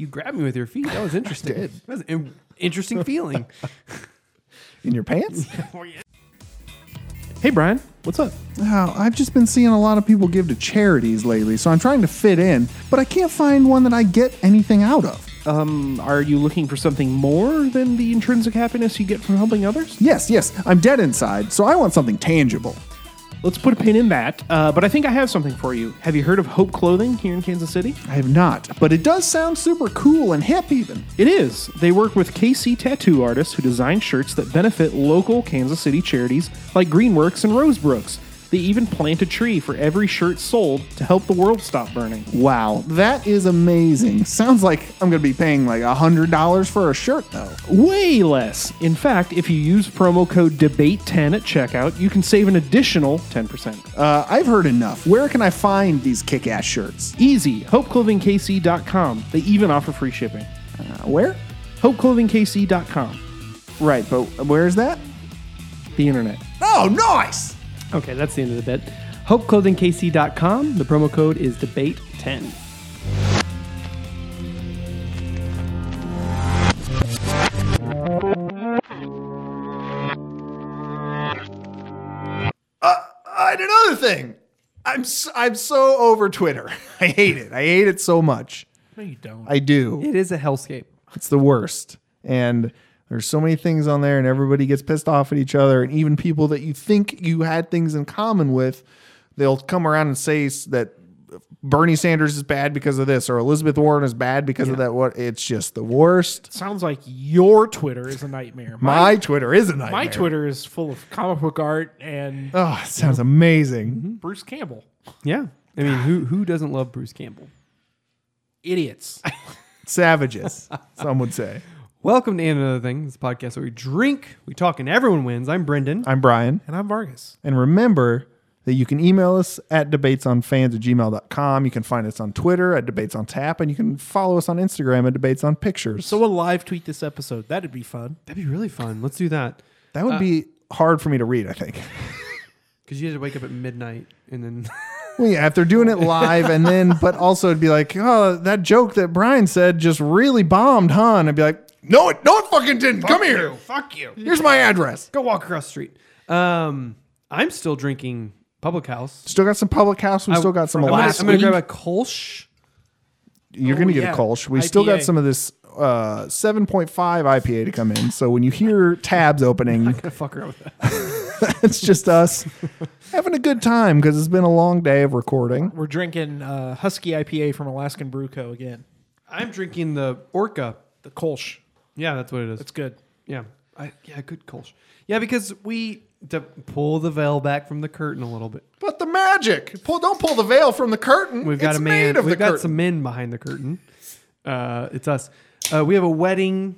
You grabbed me with your feet. That was interesting. did. That was an interesting feeling. In your pants? hey, Brian, what's up? Oh, I've just been seeing a lot of people give to charities lately, so I'm trying to fit in, but I can't find one that I get anything out of. Um, are you looking for something more than the intrinsic happiness you get from helping others? Yes, yes, I'm dead inside, so I want something tangible. Let's put a pin in that. Uh, but I think I have something for you. Have you heard of Hope Clothing here in Kansas City? I have not, but it does sound super cool and hip, even. It is. They work with KC tattoo artists who design shirts that benefit local Kansas City charities like Greenworks and Rose Brooks. They even plant a tree for every shirt sold to help the world stop burning. Wow, that is amazing. Sounds like I'm going to be paying like $100 for a shirt, though. Way less. In fact, if you use promo code DEBATE10 at checkout, you can save an additional 10%. Uh, I've heard enough. Where can I find these kick ass shirts? Easy. HopeClothingKC.com. They even offer free shipping. Uh, where? HopeClothingKC.com. Right, but where's that? The internet. Oh, nice! Okay, that's the end of the bit. HopeClothingKC.com. The promo code is debate10. Uh, and another thing, I'm so, I'm so over Twitter. I hate it. I hate it so much. No, you don't. I do. It is a hellscape. It's the worst. And there's so many things on there, and everybody gets pissed off at each other. And even people that you think you had things in common with, they'll come around and say that Bernie Sanders is bad because of this, or Elizabeth Warren is bad because of that. What? It's just the worst. Sounds like your Twitter is a nightmare. My Twitter is a nightmare. my Twitter is full of comic book art and Oh, it sounds amazing. Mm-hmm. Bruce Campbell. Yeah. I mean, who who doesn't love Bruce Campbell? Idiots. Savages, some would say. Welcome to And Another Thing, this podcast where we drink, we talk, and everyone wins. I'm Brendan. I'm Brian. and I'm Vargas. And remember that you can email us at debatesonfans at gmail.com. You can find us on Twitter at debates on tap, and you can follow us on Instagram at debates on pictures. So we'll live tweet this episode. That'd be fun. That'd be really fun. Let's do that. that would uh, be hard for me to read, I think. Because you had to wake up at midnight and then. Well, yeah, if they're doing it live, and then, but also it'd be like, oh, that joke that Brian said just really bombed, huh? And I'd be like, no, it, no, it fucking didn't. Come here. Fuck you. Here's my address. Go walk across the street. Um, I'm still drinking Public House. Still got some public house. We still got some I'm gonna, Alaska. I'm gonna grab a Kolsch. You're Oh, going to get yeah. a Kolsch. We still got IPA. some of this uh, 7.5 IPA to come in. So when you hear tabs opening, Gonna fuck around with that. it's just us having a good time because it's been a long day of recording. We're drinking uh, Husky IPA from Alaskan Brew Co. again. I'm drinking the Orca. The Kolsch. Yeah, that's what it is. It's good. Yeah, I, yeah, good Kolsch. Yeah, because we to pull the veil back from the curtain a little bit. But the magic. Pull, don't pull the veil from the curtain. We've got It's a man. made of We've the got curtain. some men behind the curtain. Uh, it's us. Uh, we have a wedding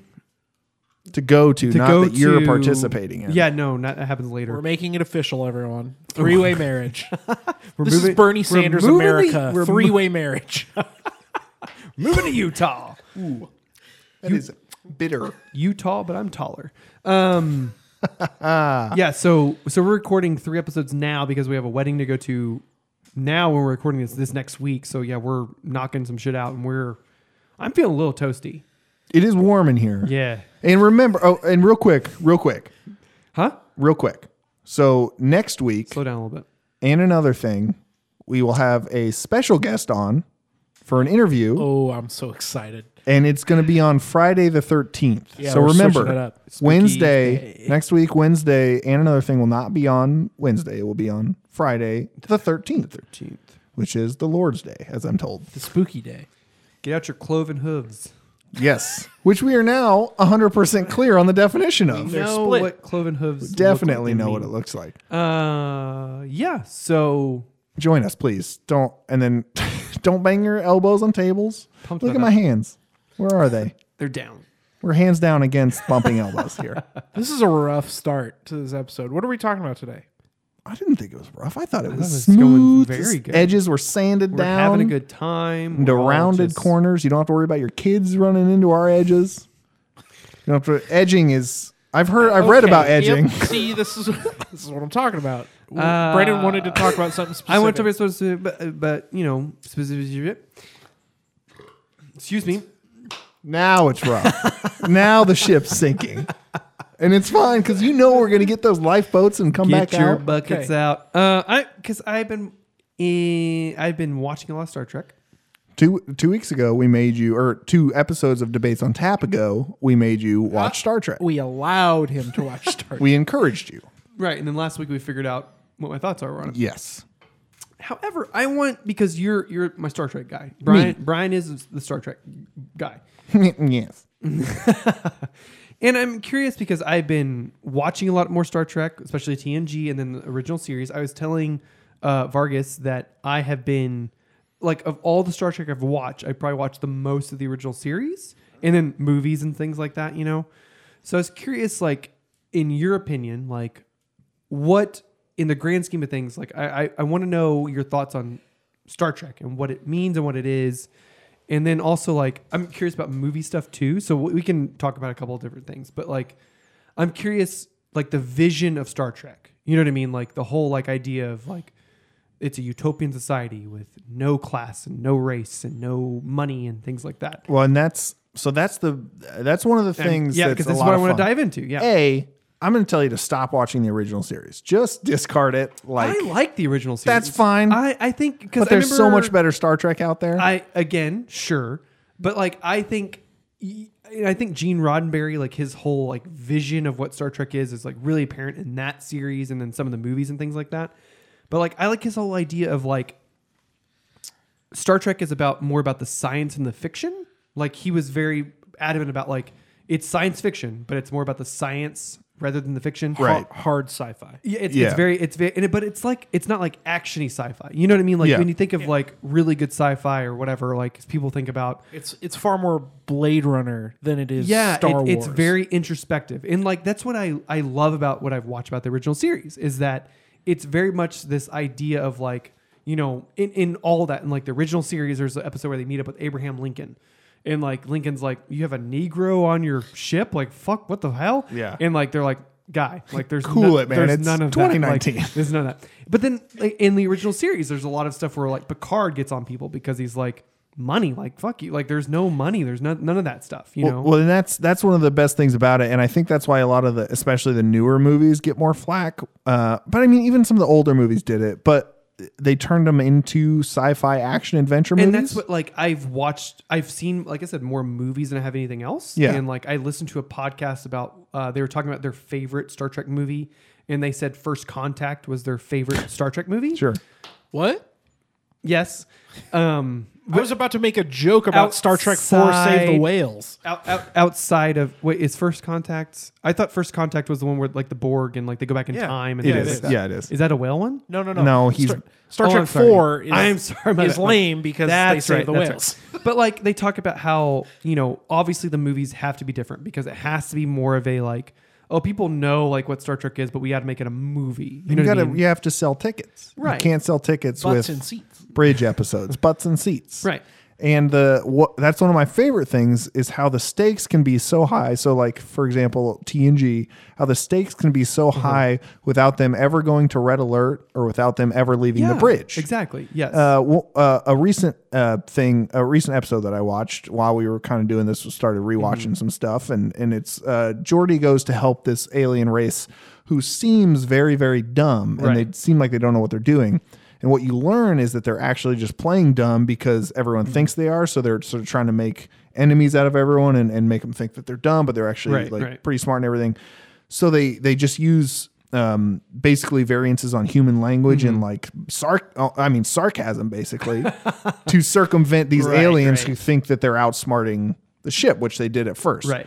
to go to, to not go that you're to- participating in. Yeah, no, not, that happens later. We're making it official, everyone. Three way marriage. We're this moving- is Bernie we're Sanders America. Three way marriage. moving to Utah. That is bitter. Utah, but I'm taller. Um, yeah, so so we're recording three episodes now because we have a wedding to go to. Now when we're recording this this next week, so yeah, we're knocking some shit out, and we're. I'm feeling a little toasty. It is warm in here. Yeah. And remember, oh, and real quick, real quick, Huh? real quick. So next week, Slow down a little bit. and another thing, we will have a special guest on for an interview, oh, I'm so excited. And it's going to be on Friday the 13th. Yeah, so we're switching it remember, up. Wednesday, next week, Wednesday, and another thing will not be on Wednesday. It will be on Friday the 13th, 13th. which is the Lord's Day, as I'm told. The spooky day. Get out your cloven hooves. Yes. which we are now 100% clear on the definition of. They're know split. what cloven hooves look Definitely like know and what it looks like. Uh, yeah. So Join us, please. Don't and then don't bang your elbows on tables. Pumped Look about at my hands. Where are they? they're down. We're hands down against bumping elbows here. This is a rough start to this episode. What are we talking about today? I didn't think it was rough. I thought it was thought it was going smooth. very good. Edges were sanded We're down. having a good time. into We're all rounded just- corners. You don't have to worry about your kids running into our edges. You don't have to, edging is. I've heard. I've read Okay, about yep. edging. See, this is this is what I'm talking about. Uh, Brendan wanted to talk about something specific. I went to supposed to, but, but you know, specific. Excuse me. Now it's rough. now the ship's sinking. And it's fine because you know we're gonna get those lifeboats and come Get back your out. buckets Okay. out. Uh, I because I've been eh, I've been watching a lot of Star Trek. two two weeks ago we made you or two episodes of debates on tap ago we made you watch Star Trek. We allowed him to watch Star Trek. We encouraged you. Right, and then last week we figured out what my thoughts are on it. Yes. However, I want because you're you're my Star Trek guy. Brian Brian is the Star Trek guy. yes. And I'm curious because I've been watching a lot more Star Trek, especially TNG and then the original series. I was telling uh, Vargas that I have been like of all the Star Trek I've watched, I probably watched the most of the original series and then movies and things like that, you know. So I was curious, like in your opinion, like what in the grand scheme of things, like I I, I want to know your thoughts on Star Trek and what it means and what it is. And then also like I'm curious about movie stuff too. So we can talk about a couple of different things, but like I'm curious like the vision of Star Trek. You know what I mean? Like the whole like idea of like it's a utopian society with no class and no race and no money and things like that. Well, and that's so that's the that's one of the And- things. yeah, because is what I want to dive into. Yeah. A, I'm going to tell you to stop watching the original series. Just discard it. Like, I like the original series. That's fine. I, I think because there's so much better Star Trek out there. I again, sure, but like I think, I think Gene Roddenberry, like his whole like vision of what Star Trek is, is like really apparent in that series and then some of the movies and things like that. But like I like his whole idea of like Star Trek is about more about the science and the fiction. Like he was very adamant about like it's science fiction, but it's more about the science rather than the fiction. Right. Hard, hard sci-fi. Yeah, it's, Yeah. it's very, it's very, and it, but it's like, it's not like actiony sci-fi. You know what I mean? Like Yeah. when you think of like really good sci-fi or whatever, like people think about, It's it's far more Blade Runner than it is yeah, Star it- Wars. it's very introspective. And like, that's what I, I love about what I've watched about the original series is that it's very much this idea of like, you know, in, in all that, in like the original series, there's an episode where they meet up with Abraham Lincoln. And like Lincoln's like, you have a Negro on your ship? Like, fuck, what the hell? Yeah. And like they're like, guy, like there's Cool no- it, man. There's It's none of that. Like, 2019. there's none of that. But then like, in the original series, there's a lot of stuff where like Picard gets on people because he's like money, like fuck you, like there's no money, there's no, none of that stuff, you well, know. well, and that's that's one of the best things about it, and I think that's why a lot of the, especially the newer movies, get more flack. Uh, but I mean, even some of the older movies did it, but they turned them into sci-fi action adventure movies. and that's what like I've watched. I've seen, like I said, more movies than I have anything else. Yeah. And like I listened to a podcast about uh, they were talking about their favorite Star Trek movie, and they said First Contact was their favorite Star Trek movie. sure. what? Yes. Um, I was about to make a joke about Star Trek 4 Save the Whales. out, out, outside of wait, is First Contact? I thought First Contact was the one where like the Borg and like they go back in Yeah. time. And It things is. like. Yeah, it is. Is that a whale one? No, no, no. No, he's- Star, Star Oh, Trek 4 is, I'm sorry, my is lame because they save right, the whales. right. But like they talk about how you know obviously the movies have to be different because it has to be more of a like oh people know like what Star Trek is, but we got to make it a movie. You You know gotta, mean? you have to sell tickets. Right. You can't sell tickets Butts with and seats. bridge episodes, butts and seats. Right. And the what that's one of my favorite things is how the stakes can be so high. So like for example, TNG, how the stakes can be so Mm-hmm. high without them ever going to red alert or without them ever leaving the bridge. Exactly. Yes. Uh, w- uh, a recent uh, thing, a recent episode that I watched while we were kind of doing this, started rewatching Mm-hmm. some stuff, and and it's uh, Geordi goes to help this alien race who seems very very dumb, and Right. they seem like they don't know what they're doing. And what you learn is that they're actually just playing dumb because everyone Mm-hmm. thinks they are. So they're sort of trying to make enemies out of everyone and, and make them think that they're dumb, but they're actually Right, like right. pretty smart and everything. So they they just use um, basically variances on human language and Mm-hmm. like sarc oh, I mean sarcasm basically to circumvent these Right, aliens who think that they're outsmarting the ship, which they did at first. right.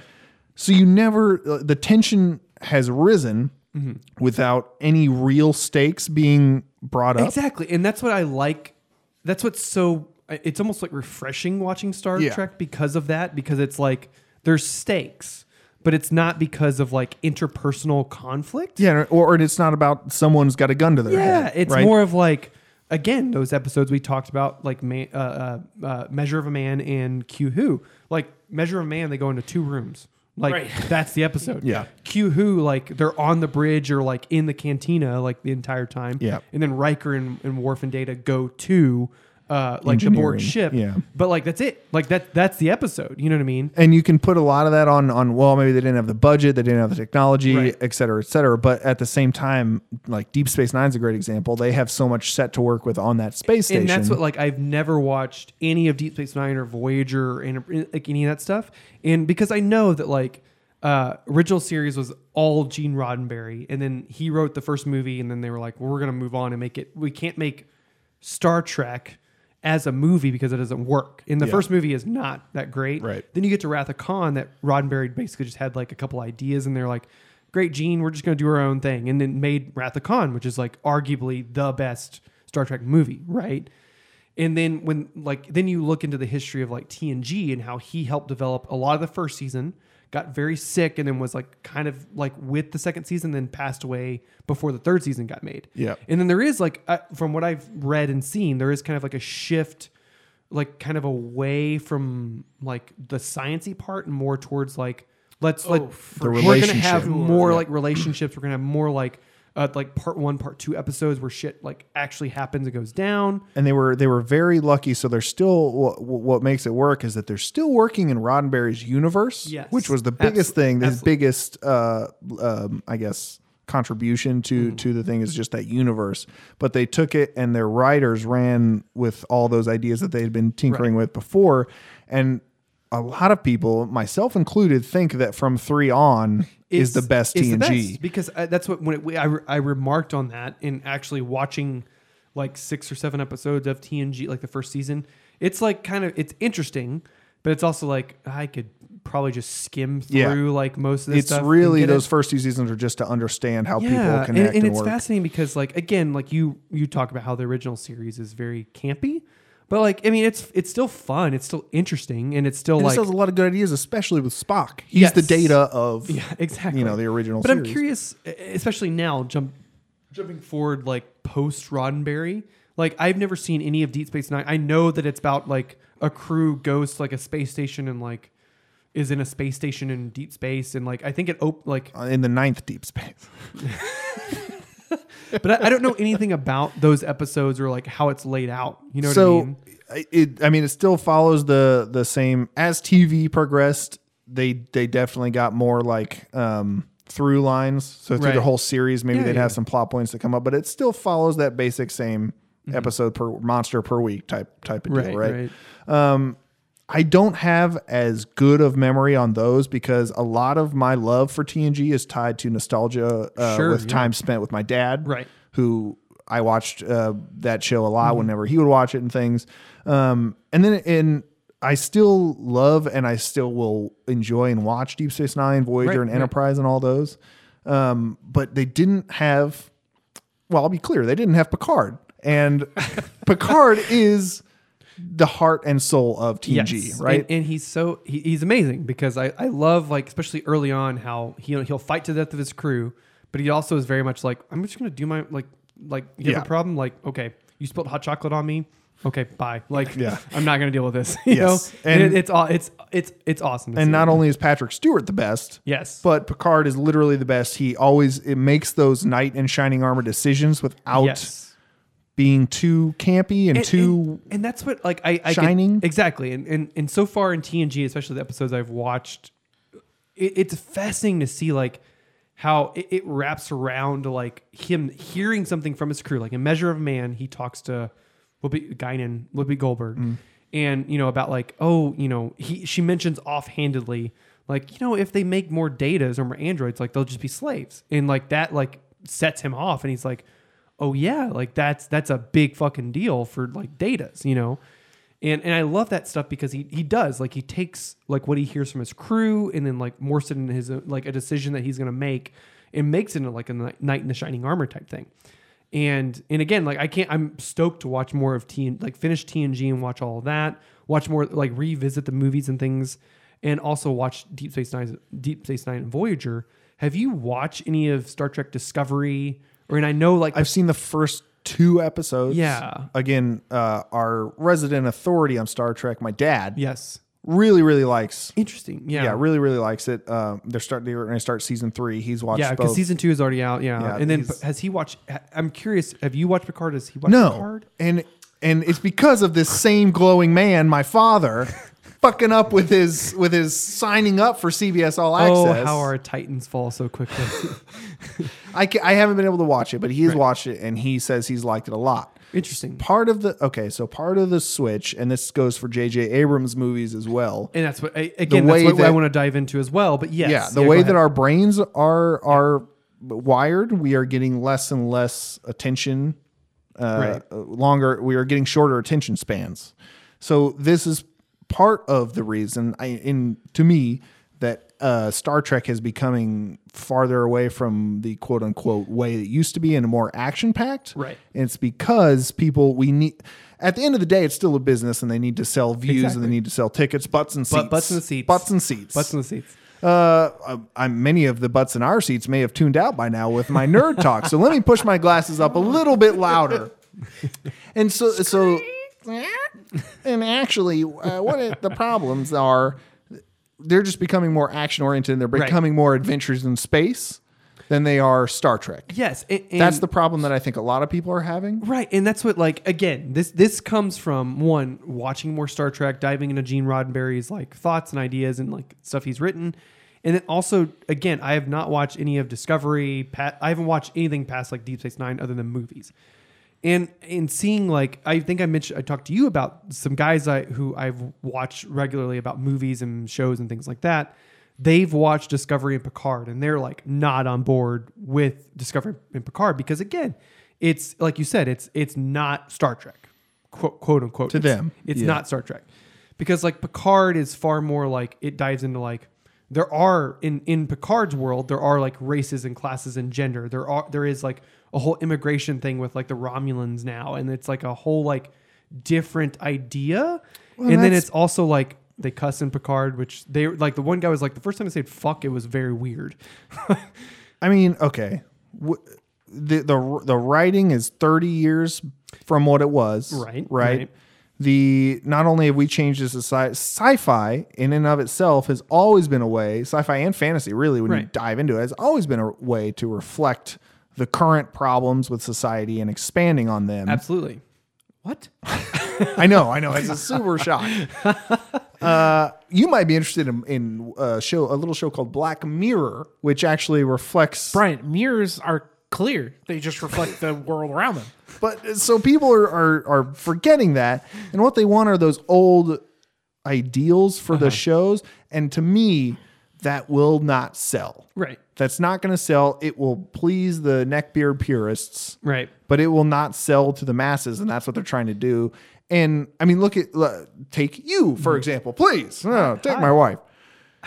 So you never uh, the tension has risen Mm-hmm. without any real stakes being brought up. Exactly. And that's what I like. That's what's so it's almost like refreshing watching Star Yeah. Trek because of that because it's like there's stakes, but it's not because of like interpersonal conflict. Yeah, or, or it's not about someone's got a gun to their Yeah, head. Yeah, it's right? more of like again those episodes we talked about like uh, uh, uh, Measure of a Man and Q Who. Like Measure of a Man, they go into two rooms. Like Right. that's the episode. Yeah. Q Who like they're on the bridge or like in the cantina like the entire time. Yeah. And then Riker and, and Worf and Data go to uh, like the Borg Engineering, ship. yeah. But like that's it. Like that that's the episode. You know what I mean? and you can put a lot of that on on well maybe they didn't have the budget they didn't have the technology Right. et cetera et cetera but at the same time like deep space nine is a great example they have so much set to work with on that space station And that's what like I've never watched any of Deep Space Nine or Voyager or any, like any of that stuff. And because I know that like uh original series was all Gene Roddenberry and then he wrote the first movie and then they were like, well, we're gonna move on and make it we can't make Star Trek as a movie because it doesn't work. And the Yeah. first movie is not that great. Right. Then you get to Wrath of Khan that Roddenberry basically just had like a couple ideas and they're like, Great Gene, we're just gonna do our own thing. And then made Wrath of Khan, which is like arguably the best Star Trek movie, right? And then when like then you look into the history of like TNG and how he helped develop a lot of the first season, got very sick and then was like kind of like with the second season, then passed away before the third season got made. Yeah. And then there is like uh, from what I've read and seen, there is kind of like a shift like kind of away from like the sciency part and more towards like let's like The we're gonna have more Yeah. like relationships. We're gonna have more like uh, like part one, part two episodes where shit like actually happens and goes down. and they were they were very lucky so they're still what, what makes it work is that they're still working in Roddenberry's universe Yes. which was the biggest thing the absolutely. biggest uh um, I guess contribution to Mm-hmm. to the thing is just that universe but they took it and their writers ran with all those ideas that they had been tinkering with before and a lot of people myself included think that from 3 on is the best TNG best, because uh, that's what when it, I, re- I remarked on that in actually watching like six or seven episodes of TNG like the first season. It's like kind of it's interesting, but it's also like I could probably just skim Yeah. through like most of this it's stuff. really get it. those first two seasons are just to understand how people and, connect and and, it's work. fascinating because like again like you you talk about how the original series is very campy but like i mean it's it's still fun it's still interesting and it's still And like it has a lot of good ideas, especially with Spock. He's the data of yeah exactly you know the original. but i'm series. curious especially now jump jumping forward like post roddenberry like i've never seen any of deep space nine i know that it's about like a crew goes to like a space station and like is in a space station in deep space and like i think it op- like Uh, in the ninth deep space. but I, I don't know anything about those episodes or like how it's laid out you know what so i mean I- it, I mean, it still follows the the same as TV progressed. They they definitely got more like um, through lines. So through the whole series, maybe Yeah, they'd yeah. have some plot points that come up, but it still follows that basic same Mm-hmm. episode per monster per week type type of right deal, right? right I don't have as good of memory on those because a lot of my love for TNG is tied to nostalgia uh, Sure, with yeah. time spent with my dad, Right. Who I watched uh, that show a lot Mm-hmm. whenever he would watch it and things. Um, and then in I still love and I still will enjoy and watch Deep Space Nine, Voyager, Right, and right. Enterprise, and all those. Um, but they didn't have. Well, I'll be clear, they didn't have Picard, and Picard is the heart and soul of TNG, Yes. right? And, and he's so he, he's amazing because I, I love like especially early on how he he'll fight to the death of his crew, but he also is very much like I'm just gonna do my like like you Yeah. have a problem like okay you spilled hot chocolate on me okay bye like Yeah. I'm not gonna deal with this you Yes. know and, And- it, it's all it's it's it's awesome and not only is Patrick Stewart the best, yes but Picard is literally the best. He always it makes those knight in shining armor decisions without yes being too campy and, and, too and, and that's what like I, I Shining? Can, exactly and, and and so far in TNG especially the episodes I've watched it, it's fascinating to see like how it, it wraps around like him hearing something from his crew like in Measure of Man he talks to Whoopi Guinan Whoopi Goldberg Mm. and you know about like oh you know he she mentions offhandedly like you know if they make more datas or more androids like they'll just be slaves and like that like sets him off and he's like oh yeah like that's that's a big fucking deal for like datas you know? And and I love that stuff because he he does like he takes like what he hears from his crew and then like morphs it his like a decision that he's gonna make and makes it into like a knight knight in the shining armor type thing. And and again like I can't I'm stoked to watch more of T like finish TNG and watch all of that watch more like revisit the movies and things and also watch Deep Space Nine Deep Space Nine and Voyager. Have you watched any of Star Trek Discovery or and I know like I've seen the first two episodes. Yeah. Again, uh, our resident authority on Star Trek, my dad, yes really, really likes. interesting Yeah, yeah really, really likes it. Um, they're starting. They're going to start season three. He's watched. Yeah, because both. season two is already out. Yeah, Yeah, and then he's- has he watched? ha- I'm curious. Have you watched Picard? Has he watched no, Picard? and and it's because of this same glowing man, my father, fucking up with his with his signing up for CBS All Access. Oh, Access. how our Titans fall so quickly. I, ca- I haven't been able to watch it, but he has watched it and he says he's liked it a lot. Interesting. Part of the okay, so part of the switch, and this goes for J.J. Abrams movies as well. And that's what I, again. That's what I want to dive into as well. But yes, yeah, the go way that our brains are are wired, we are getting less and less attention. Uh, Right. uh, Longer, we are getting shorter attention spans. So this is part of the reason, I, in to me, that uh, Star Trek is becoming farther away from the quote unquote way it used to be and more action packed. Right. And it's because people we need. At the end of the day, it's still a business, and they need to sell views, and they need to sell tickets, butts and seats, But- butts and seats. butts and seats, butts in the seats. uh, I, many of the butts in our seats may have tuned out by now with my nerd talk. So let me push my glasses up a little bit louder. And so, so, and actually, uh, what it, the problems are, they're just becoming more action oriented. They're Right. becoming more adventures in space than they are Star Trek. Yes, and, and- That's the problem that I think a lot of people are having. Right, and that's what like again this this comes from one watching more Star Trek, diving into Gene Roddenberry's like thoughts and ideas and like stuff he's written, and then also again I have not watched any of Discovery. Pa- I haven't watched anything past like Deep Space Nine other than movies, and in seeing like I think I mentioned I talked to you about some guys I who I've watched regularly about movies and shows and things like that. They've watched Discovery and Picard, and they're like not on board with Discovery and Picard because again, it's like you said, it's it's not Star Trek, quote, quote unquote. To It's- them, it's yeah. not Star Trek because like Picard is far more like it dives into like there are in in Picard's world there are like races and classes and gender. There are there is like a whole immigration thing with like the Romulans now, and it's like a whole like different idea. and then it's also like they cuss in Picard, which they like the one guy was like the first time I said fuck, it was very weird. I mean, okay, w- the the the writing is thirty years from what it was. Right, right. right. The not only have we changed a sci- sci-fi in and of itself has always been a way, sci-fi and fantasy really when you dive into it, has always been a way to reflect the current problems with society and expanding on them. Absolutely. What? I know, I know. It's a super shock. Uh, you might be interested in, in a show, a little show called Black Mirror, which actually reflects Brian, mirrors are clear. They just reflect the world around them. But uh, so people are, are are forgetting that, and what they want are those old ideals for the uh-huh. shows. And to me, that will not sell. Right. That's not going to sell. It will please the neckbeard purists, Right. but it will not sell to the masses, and that's what they're trying to do. And I mean, look at take you for mm-hmm. example, please. No, oh, take my wife.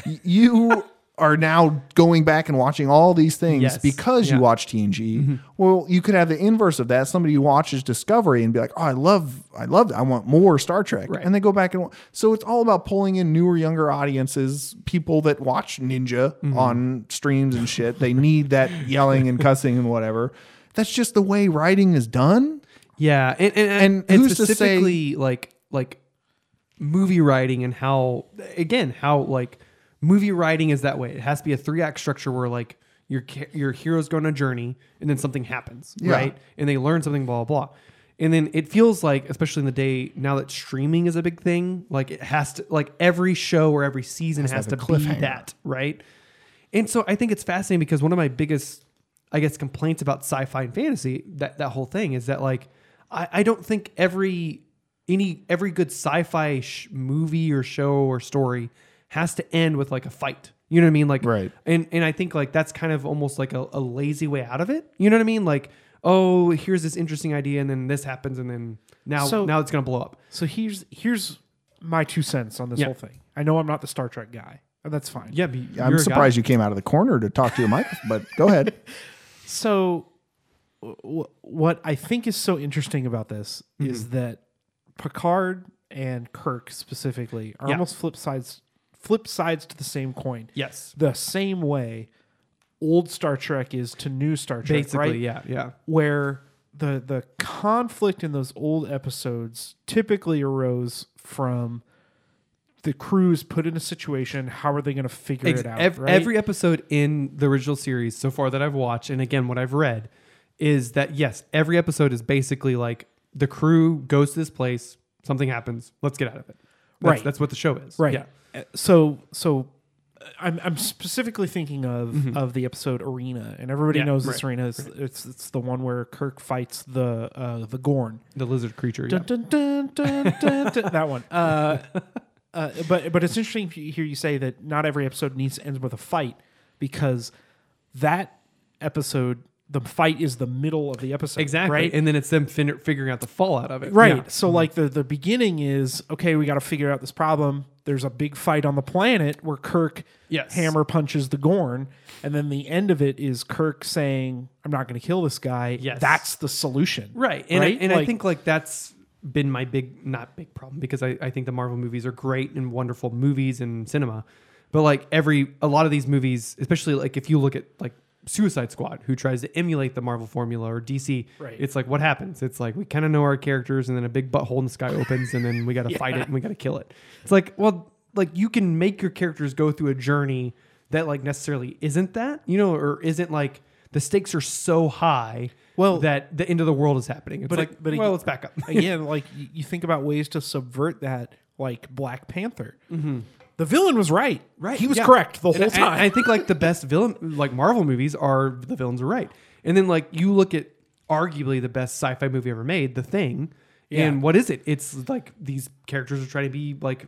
You are now going back and watching all these things Yes. because Yeah. you watch TNG. Mm-hmm. Well, you could have the inverse of that. Somebody who watches Discovery and be like, "Oh, I love, I love, I want more Star Trek," Right. and they go back and so it's all about pulling in newer, younger audiences, people that watch Ninja mm-hmm. on streams and shit. They need that yelling and cussing and whatever. That's just the way writing is done. Yeah, and and, And and, who's to say- specifically like like movie writing and how again how like movie writing is that way. It has to be a three act structure where like your your heroes go on a journey and then something happens, Yeah. right? And they learn something, blah blah blah. And then it feels like, especially in the day now that streaming is a big thing, like it has to like every show or every season has, to to, be that, right? And so I think it's fascinating because one of my biggest, I guess, complaints about sci-fi and fantasy that that whole thing is that like I, I don't think every any every good sci-fi sh- movie or show or story has to end with like a fight. You know what I mean? Like Right. And and I think like that's kind of almost like a, a lazy way out of it. You know what I mean? Like oh here's this interesting idea and then this happens and then now So- now it's gonna blow up. So here's here's my two cents on this Yeah. whole thing. I know I'm not the Star Trek guy, and that's fine. Yeah, but I'm a guy. surprised you came out of the corner to talk to your mic, but go ahead. So, w- what I think is so interesting about this Mm-hmm. is that Picard and Kirk specifically are Yeah. almost flip sides, flip sides to the same coin. Yes. The same way old Star Trek is to new Star Trek, Basically, right? yeah, yeah. Where the the conflict in those old episodes typically arose from the crews put in a situation. How are they going to figure Ex- it out? ev- right? Every episode in the original series so far that I've watched, and again, what I've read is that yes, every episode is basically like the crew goes to this place, something happens, let's get out of it. That's, Right. That's what the show is. Right. Yeah. So so uh, I'm I'm specifically thinking of Mm-hmm. of the episode Arena, and everybody Yeah, knows this right, arena. Is, It's it's the one where Kirk fights the uh, the Gorn. The lizard creature. Yeah. Dun, dun, dun, dun, that one. Uh, uh, but but it's interesting to hear you say that not every episode needs to end with a fight because that episode the fight is the middle of the episode Exactly. right And then it's them fin- figuring out the fallout of it. Right. Yeah. So like the the beginning is okay, we got to figure out this problem. There's a big fight on the planet where Kirk Yes. hammer punches the Gorn, and then the end of it is Kirk saying, "I'm not going to kill this guy." Yes. That's the solution. Right. And, Right? I, and I think like that's been my big not big problem because I, I think the Marvel movies are great and wonderful movies and cinema. But like every a lot of these movies, especially like if you look at like Suicide Squad, who tries to emulate the Marvel formula or DC, Right. it's like what happens? It's like we kind of know our characters and then a big butthole in the sky opens and then we got to fight it and we got to kill it. It's like, well, like you can make your characters go through a journey that like necessarily isn't that, you know, or isn't like the stakes are so high Well- that the end of the world is happening. It's But like, it- but it- well, let's back up. Again, like you, you think about ways to subvert that, like Black Panther. Mm-hmm. The villain was right. Right. He was yeah. correct the And whole I- time. I, think like the best villain, like Marvel movies, are the villains are right. And then like you look at arguably the best sci-fi movie ever made, The Thing, Yeah. and what is it? It's like these characters are trying to be like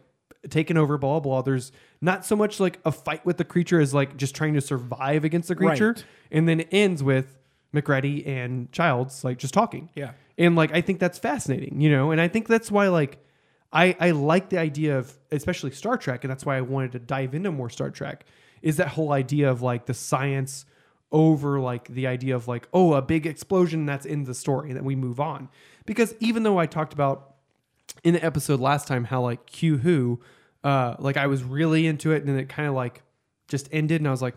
taken over, blah blah. blah. There's not so much like a fight with the creature as like just trying to survive against the creature, Right. and then it ends with MacReady and Childs like just talking. Yeah. And like I think that's fascinating, you know, and I think that's why like I I like the idea of especially Star Trek, and that's why I wanted to dive into more Star Trek, is that whole idea of like the science over like the idea of like, oh, a big explosion that's in the story, and then we move on. Because even though I talked about in the episode last time how like Q Who, uh, like I was really into it, and then it kind of like just ended, and I was like,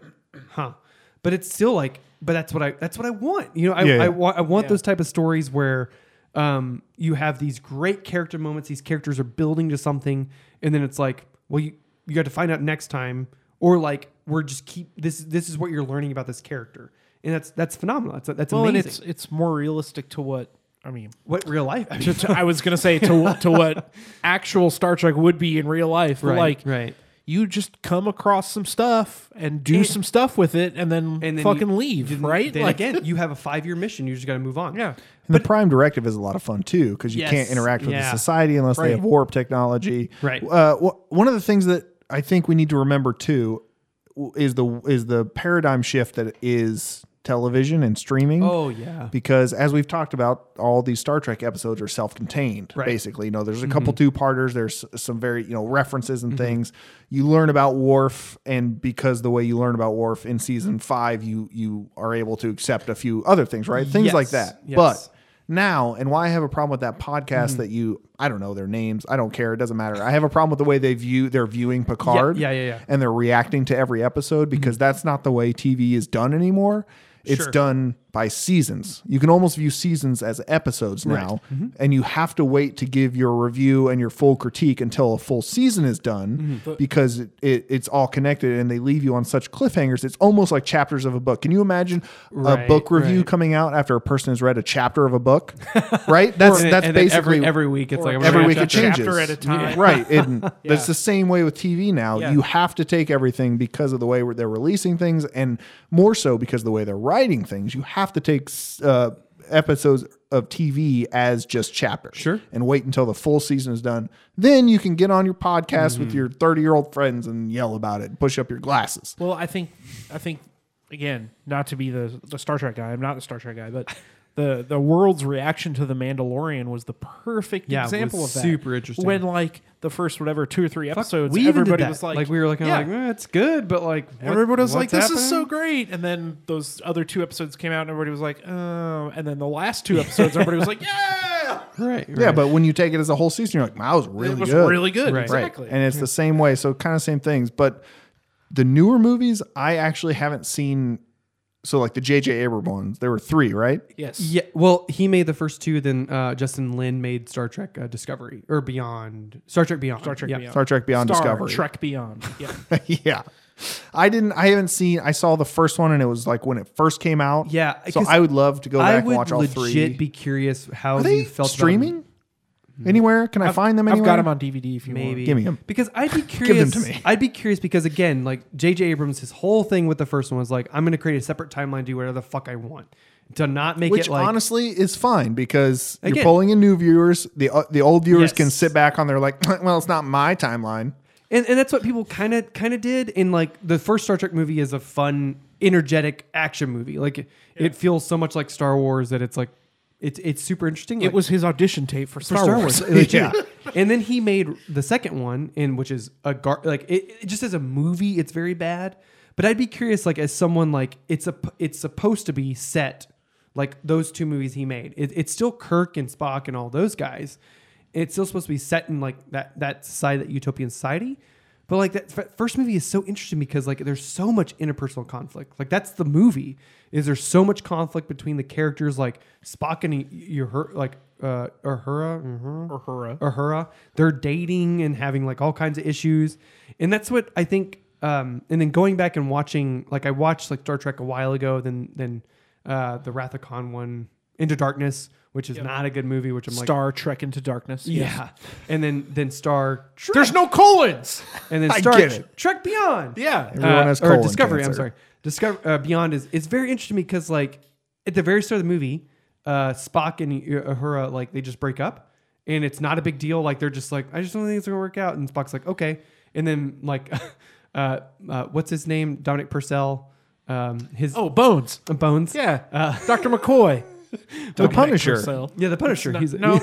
huh. But it's still like, but that's what I that's what I want. You know, I Yeah, yeah. I, want I want Yeah. those type of stories where um, you have these great character moments. These characters are building to something, and then it's like, well, you you got to find out next time, or like we're just keep this. This is what you're learning about this character, and that's that's phenomenal. That's that's well, and it's it's more realistic to what I mean. what real life? I mean, to, to- I was gonna say to to what actual Star Trek would be in real life. Right, like right. You just come across some stuff and do And- some stuff with it, and then, and then fucking you- leave, then- right? Then like again, you have a five year mission. You just got to move on. yeah. And the Prime Directive is a lot of fun too because you Yes, can't interact with yeah. the society unless Right. they have warp technology. Right. Uh, wh- one of the things that I think we need to remember too is the is the paradigm shift that is television and streaming. Oh yeah. Because as we've talked about, all these Star Trek episodes are self-contained. Right. Mm-hmm. Basically, you know, there's a couple two-parters. There's some very you know references Mm-hmm. and things. You learn about Worf, and because the way you learn about Worf in season five, you you are able to accept a few other things, right? Things Yes, like that. yes. But now, and why I have a problem with that podcast Mm-hmm. that you I don't know their names. I don't care. It doesn't matter. I have a problem with the way they view they're viewing Picard. yeah, yeah, yeah. And they're reacting to every episode because that's not the way TV is done anymore. It's Sure. done by seasons. You can almost view seasons as episodes now, mm-hmm. and you have to wait to give your review and your full critique until a full season is done mm-hmm. because it, it, it's all connected and they leave you on such cliffhangers. It's almost like chapters of a book. Can you imagine a book review right. coming out after a person has read a chapter of a book? right? That's And- that's and basically every, every week. It's like every week it changes chapter at a time. right and it's the same way with tv now Yeah. you have to take everything because of the way they're releasing things and more so because of the way they're writing things you have to take uh, episodes of tv as just chapters Sure. and wait until the full season is done then you can get on your podcast Mm-hmm. with your 30 year old friends and yell about it and push up your glasses Well, I think I think again, not to be the the Star Trek guy. I'm not the Star Trek guy, but the the world's reaction to the Mandalorian was the perfect Yeah, it example was of that. super interesting. When like the first whatever two or three episodes, we even everybody that. was like, we were looking yeah. like, eh, it's good, but like, what- Everybody was like, what's "This is so happening? great," and then those other two episodes came out, and everybody was like, "Oh," and then the last two episodes, everybody was like, "Yeah, Right, right. yeah but when you take it as a whole season you're like wow, that was really it was good really good." Right. Exactly. Right. And it's the same way. So kind of same things. But the newer movies, I actually haven't seen. So like the J.J. Abrams ones, there were three, right? yes. Yeah, well, he made the first two. Then uh, Justin Lin made Star Trek uh, Discovery or Beyond. Star Trek Beyond. Star Trek yeah. Beyond. Star Trek Beyond Star Discovery. Trek Beyond. Yeah. yeah. I didn't. I haven't seen. I saw the first one, and it was like when it first came out. Yeah, So I would love to go I back and would watch all legit three. be curious how Are you they felt about streaming anywhere? Can I find them I've anywhere? got them on DVD if you Maybe want. Give me 'em. because I'd be curious. them curious. to me. I'd be curious because again, like J.J. Abrams, his whole thing with the first one was like, I'm going to create a separate timeline, do whatever the fuck I want, to not make Which it like honestly is fine because Again- you're pulling in new viewers. The uh, the old viewers Yes. can sit back on their like, well, it's not my timeline. and, and that's what people kind of kind of did in like the first Star Trek movie is a fun, energetic action movie. Like it, it feels so much like Star Wars that it's like it's it's super interesting. It Like, was his audition tape for for Star, Star Wars. Wars. legit. And then he made the second one, in which is a gar- like it, it just as a movie, it's very bad. But I'd be curious, like as someone like it's a it's supposed to be set like those two movies he made. It, it's still Kirk and Spock and all those guys. It's still supposed to be set in like that that society, that utopian society. But like that first movie is so interesting because like there's so much interpersonal conflict. Like that's the movie. Is there so much conflict between the characters like Spock and your like uh Uhura, Uhura, Uhura. Uhura. They're dating and having like all kinds of issues, and that's what I think. Um, and then going back and watching, like I watched like Star Trek a while ago, then then uh, the Wrath of Khan one, Into Darkness, which is not a good movie. Which I'm like, Star Trek into Darkness. yeah, and then then Star Trek, There's no colons. and then I Star get it. Trek Beyond, Yeah. Everyone uh, has or colon Discovery. I'm sorry, Discover uh, Beyond is it's very interesting because like at the very start of the movie, uh, Spock and Uhura like they just break up, and it's not a big deal. Like they're just like I just don't think it's gonna work out, and Spock's like okay, and then like uh, uh, what's his name Dominic Purcell, um, his Oh, Bones. uh, Bones, Yeah. Uh, Dr. McCoy. The Punisher. Yeah, the Punisher. No, He's no.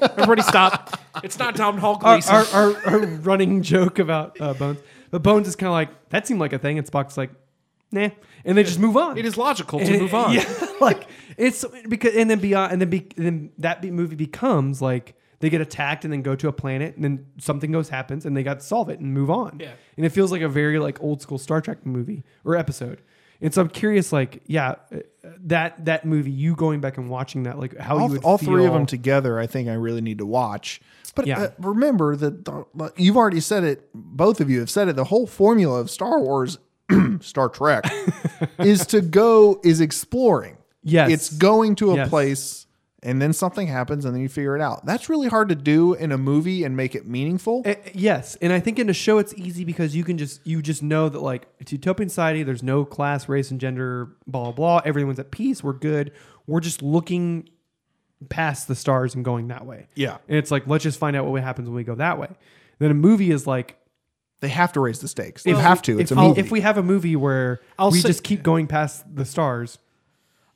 Everybody stop. It's not Tom Hall our, our, our, our running joke about uh, Bones, but Bones is kind of like that seemed like a thing, and Spock's like nah, and they just move on. it is logical to it- move on. Yeah, like it's because and then beyond and then be, and then that movie becomes like they get attacked and then go to a planet and then something goes happens and they got to solve it and move on. Yeah. and it feels like a very like old school Star Trek movie or episode. And so I'm curious, like, yeah, uh, that that movie, you going back and watching that, like, how you all, would all three of them together, I think I really need to watch. But Yeah. uh, remember that the, you've already said it. Both of you have said it. The whole formula of Star Wars, Star Trek, is to go is exploring. Yes. it's going to a Yes. place and then something happens and then you figure it out. That's really hard to do in a movie and make it meaningful. Uh, yes, and I think in a show it's easy because you can just you just know that like it's utopian society. There's no class, race, and gender. Blah blah. blah. Everyone's at peace. We're good. We're just looking past the stars and going that way. Yeah. and it's like let's just find out what happens when we go that way. Then a movie is like they have to raise the stakes. They if have we- to. It's if, a movie. If we have a movie where I'll we say- just keep going past the stars,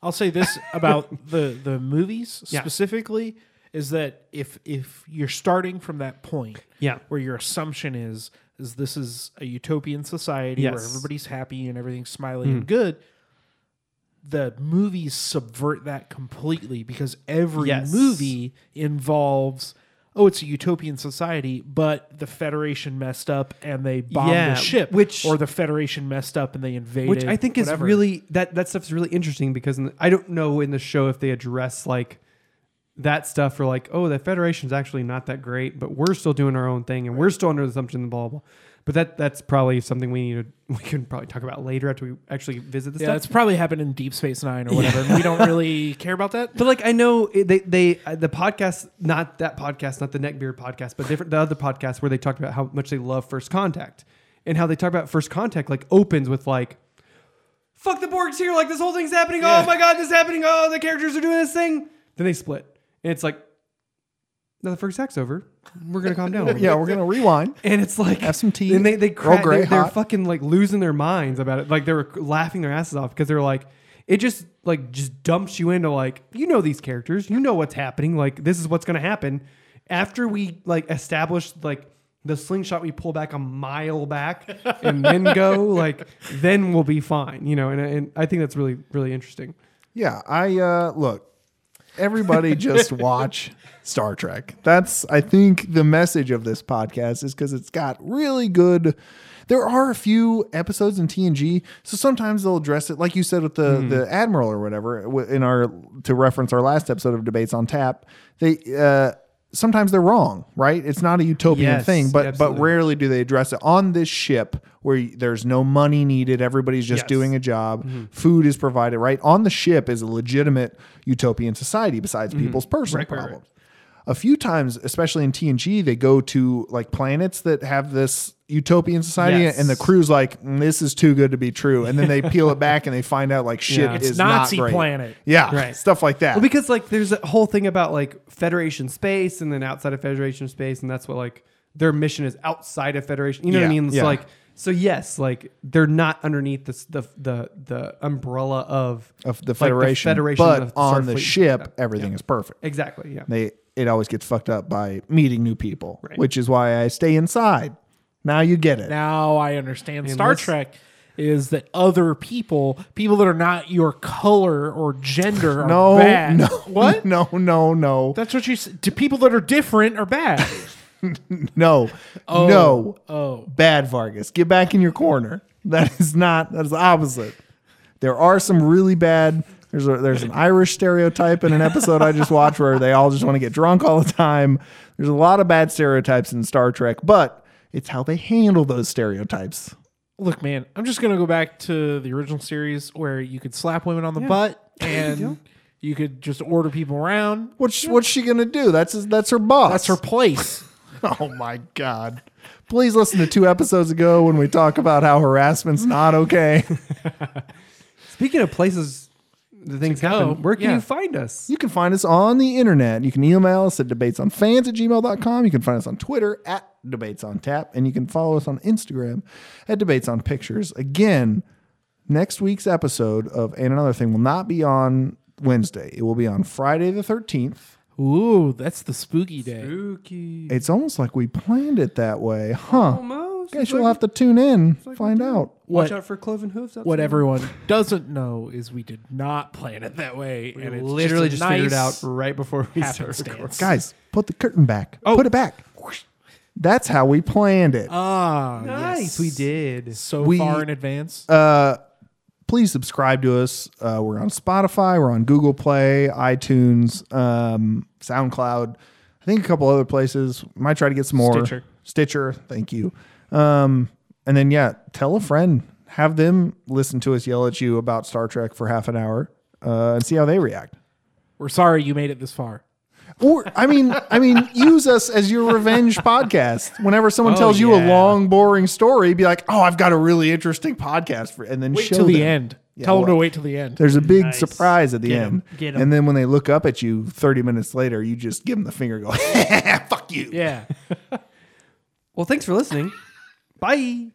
I'll say this about the the movies Yeah. specifically is that if if you're starting from that point Yeah. where your assumption is is this is a utopian society where Yes. Hmm. everybody's happy and everything's smiling and good the movies subvert that completely because every Yes. movie involves oh it's a utopian society but the federation messed up and they bombed Yeah, the ship which- or the federation messed up and they invaded which I think whatever. is really that that stuff's really interesting because in the, I don't know in the show if they address like that stuff for like oh the federation's actually not that great but we're still doing our own thing and we're still under the assumption blah blah. blah. But that that's probably something we need to we can probably talk about later after we actually visit the Yeah, stuff. it's probably happened in Deep Space Nine or whatever. and we don't really care about that. But like I know they they uh, the podcast not that podcast not the Neckbeard podcast but different the other podcast where they talked about how much they love First Contact and how they talk about First Contact like opens with like fuck the Borg's here like this whole thing's happening oh my god this is happening oh the characters are doing this thing then they split and it's like now the first act's over we're gonna calm down yeah, we're gonna rewind. And it's like Have some tea. And they they Earl cra- Grey they, they're hot. fucking like losing their minds about it. Like they were laughing their asses off because they're like, it just like just dumps you into like you know these characters, you know what's happening. Like this is what's gonna happen after we like establish like the slingshot we pull back a mile back and then go like then we'll be fine. You know, and and I think that's really really interesting. Yeah, I uh look. Everybody just watch Star Trek. That's I think the message of this podcast is because it's got really good. There are a few episodes in TNG, so sometimes they'll address it, like you said with the the admiral or whatever. In our to reference our last episode of debates on tap, they uh, sometimes they're wrong, right? It's not a utopian Yes, thing, but absolutely. but rarely do they address it on this ship where there's no money needed. Everybody's just Yes. Mm-hmm. doing a job. Food is provided, right? On the ship is a legitimate utopian society besides people's personal Mm-hmm. Right, right, right. problems. A few times, especially in TNG, they go to like planets that have this utopian society, Yes. and the crew's like, "Mm, "This is too good to be true," and then they peel it back and they find out like shit Yeah. It's is Nazi not great. planet. Yeah, Right. stuff like that. Well, because like there's a whole thing about like Federation space and then outside of Federation space, and that's what like their mission is outside of Federation. You know what I mean? It's yeah. like so yes, like they're not underneath the the the, the umbrella of of the like, Federation, Federation but of on the ship, Yeah. everything is perfect. Exactly. Yeah. They it always gets fucked up by meeting new people, Right. which is why I stay inside. Now you get it. Now I understand. And Star let's- Trek is that other people, people that are not your color or gender, are no, bad. no, What? No, no, no, That's what you said. To people that are different are bad. no, oh, no. Oh. Bad Vargas. Get back in your corner. That is not. That is the opposite. There are some really bad. There's a, there's an Irish stereotype in an episode I just watched where they all just want to get drunk all the time. There's a lot of bad stereotypes in Star Trek, but it's how they handle those stereotypes. Look, man, I'm just gonna go back to the original series where you could slap women on the butt and you could just order people around. What's what's she gonna do? That's his, that's her boss. That's her place. Oh my god! Please listen to two episodes ago when we talk about how harassment's not okay. Speaking of places, the things go, happen. Where can yeah. you find us? You can find us on the internet. You can email us at debatesonfans at gmail.com. You can find us on Twitter at debatesontap. And you can follow us on Instagram at Debates on Pictures. Again, next week's episode of And Another Thing will not be on Wednesday. It will be on Friday the 13th. Ooh, that's the spooky day. Spooky. It's almost like we planned it that way. Huh. Almost. Guess you'll have to tune in, find out. Watch What- out for cloven hooves. What everyone doesn't know is we did not plan it that way, and it's literally just, just, a figured it nice out right before we started happenstance. recording. Guys, put the curtain back. Oh. Put it back. That's how we planned it. Ah, Nice, yes. we did. so We- far in advance. uh, please subscribe to us. Uh, we're on Spotify, we're on Google Play, iTunes, um, SoundCloud. I think a couple other places. Might try to get some more. Stitcher. Stitcher. Thank you. Um, and then yeah, tell a friend. Have them listen to us yell at you about Star Trek for half an hour uh, and see how they react. We're sorry you made it this far. Or I mean, I mean, use us as your revenge podcast. Whenever someone Oh, tells you a long, boring story, be like, "Oh, I've got a really interesting podcast for," and then Wait show till the end. Yeah, Tell them to wait till the end. There's a big Nice. surprise at the Get 'em. end. Get 'em. And then when they look up at you 30 minutes later, you just give them the finger, go, fuck you. Yeah. Well, thanks for listening. Bye.